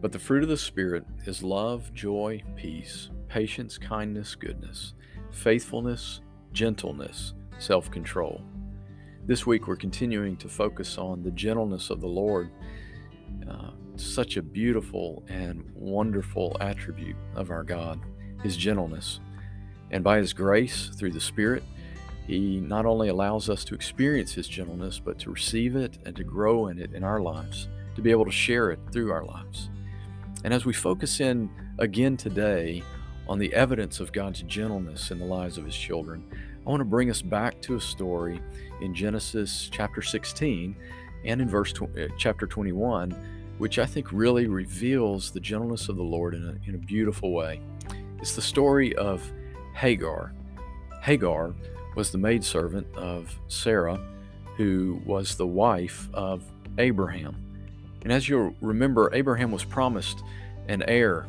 But the fruit of the Spirit is love, joy, peace, patience, kindness, goodness, faithfulness, gentleness, self control. This week we're continuing to focus on the gentleness of the Lord, uh, such a beautiful and wonderful attribute of our God, His gentleness. And by His grace, through the Spirit, He not only allows us to experience His gentleness, but to receive it and to grow in it in our lives, to be able to share it through our lives. And as we focus in again today on the evidence of God's gentleness in the lives of His children, I want to bring us back to a story in Genesis chapter 16 and in verse tw- uh, chapter 21, which I think really reveals the gentleness of the Lord in a, in a beautiful way. It's the story of Hagar. Hagar was the maidservant of Sarah, who was the wife of Abraham. And as you'll remember, Abraham was promised an heir,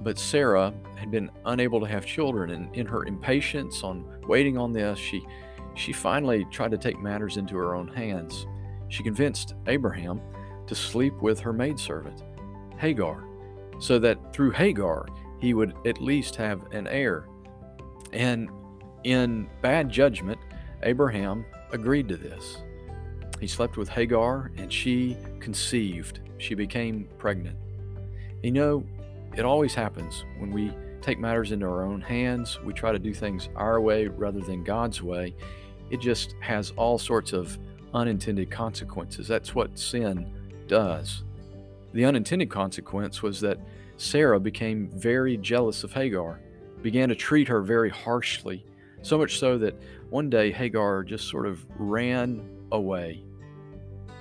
but Sarah had been unable to have children, and in her impatience on waiting on this, she she finally tried to take matters into her own hands. She convinced Abraham to sleep with her maidservant, Hagar, so that through Hagar he would at least have an heir. And in bad judgment, Abraham agreed to this. He slept with Hagar and she conceived. She became pregnant. You know, it always happens when we take matters into our own hands, we try to do things our way rather than God's way. It just has all sorts of unintended consequences. That's what sin does. The unintended consequence was that Sarah became very jealous of Hagar, began to treat her very harshly, so much so that one day Hagar just sort of ran away.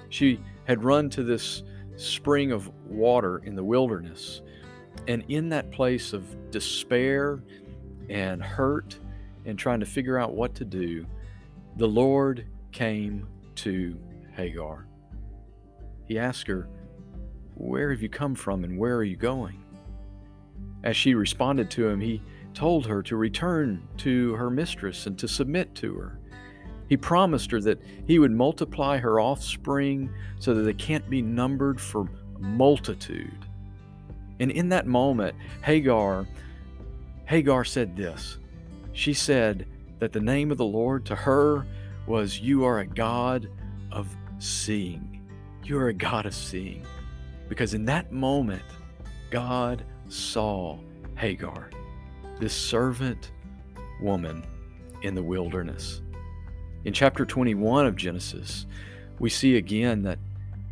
She had run to this spring of water in the wilderness. And in that place of despair and hurt and trying to figure out what to do, the Lord came to Hagar. He asked her, Where have you come from and where are you going? As she responded to him, he told her to return to her mistress and to submit to her. He promised her that he would multiply her offspring so that they can't be numbered for multitude. And in that moment, Hagar Hagar said this. She said that the name of the Lord to her was you are a God of seeing. You are a God of seeing. Because in that moment, God saw Hagar, this servant woman in the wilderness. In chapter 21 of Genesis, we see again that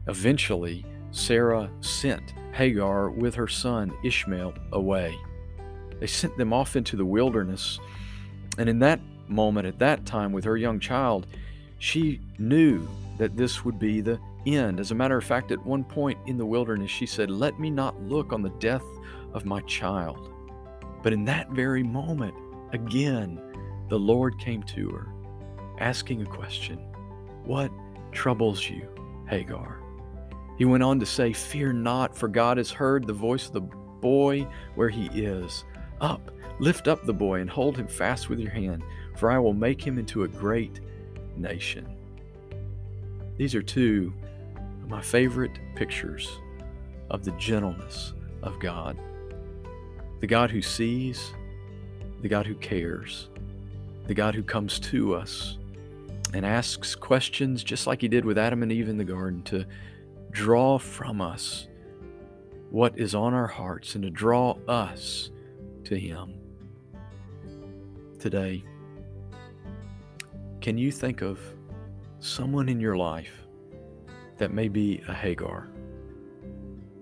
eventually Sarah sent Hagar with her son Ishmael away. They sent them off into the wilderness, and in that moment, at that time, with her young child, she knew that this would be the end. As a matter of fact, at one point in the wilderness, she said, Let me not look on the death of my child. But in that very moment, again, the Lord came to her asking a question What troubles you, Hagar? He went on to say, Fear not, for God has heard the voice of the boy where he is. Up, lift up the boy, and hold him fast with your hand, for I will make him into a great nation. These are two of my favorite pictures of the gentleness of God. The God who sees, the God who cares, the God who comes to us and asks questions just like he did with Adam and Eve in the garden to draw from us what is on our hearts and to draw us to him. Today, can you think of someone in your life that may be a Hagar,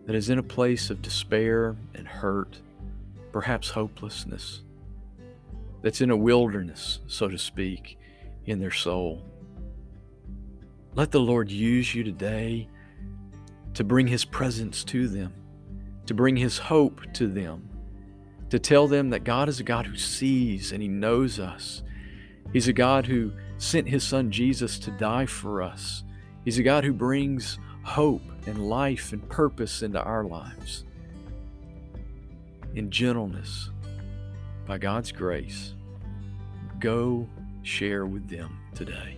that is in a place of despair and hurt, perhaps hopelessness, that's in a wilderness, so to speak, in their soul. Let the Lord use you today to bring His presence to them, to bring His hope to them, to tell them that God is a God who sees and He knows us. He's a God who sent His Son Jesus to die for us. He's a God who brings hope and life and purpose into our lives. In gentleness, by God's grace, go share with them today.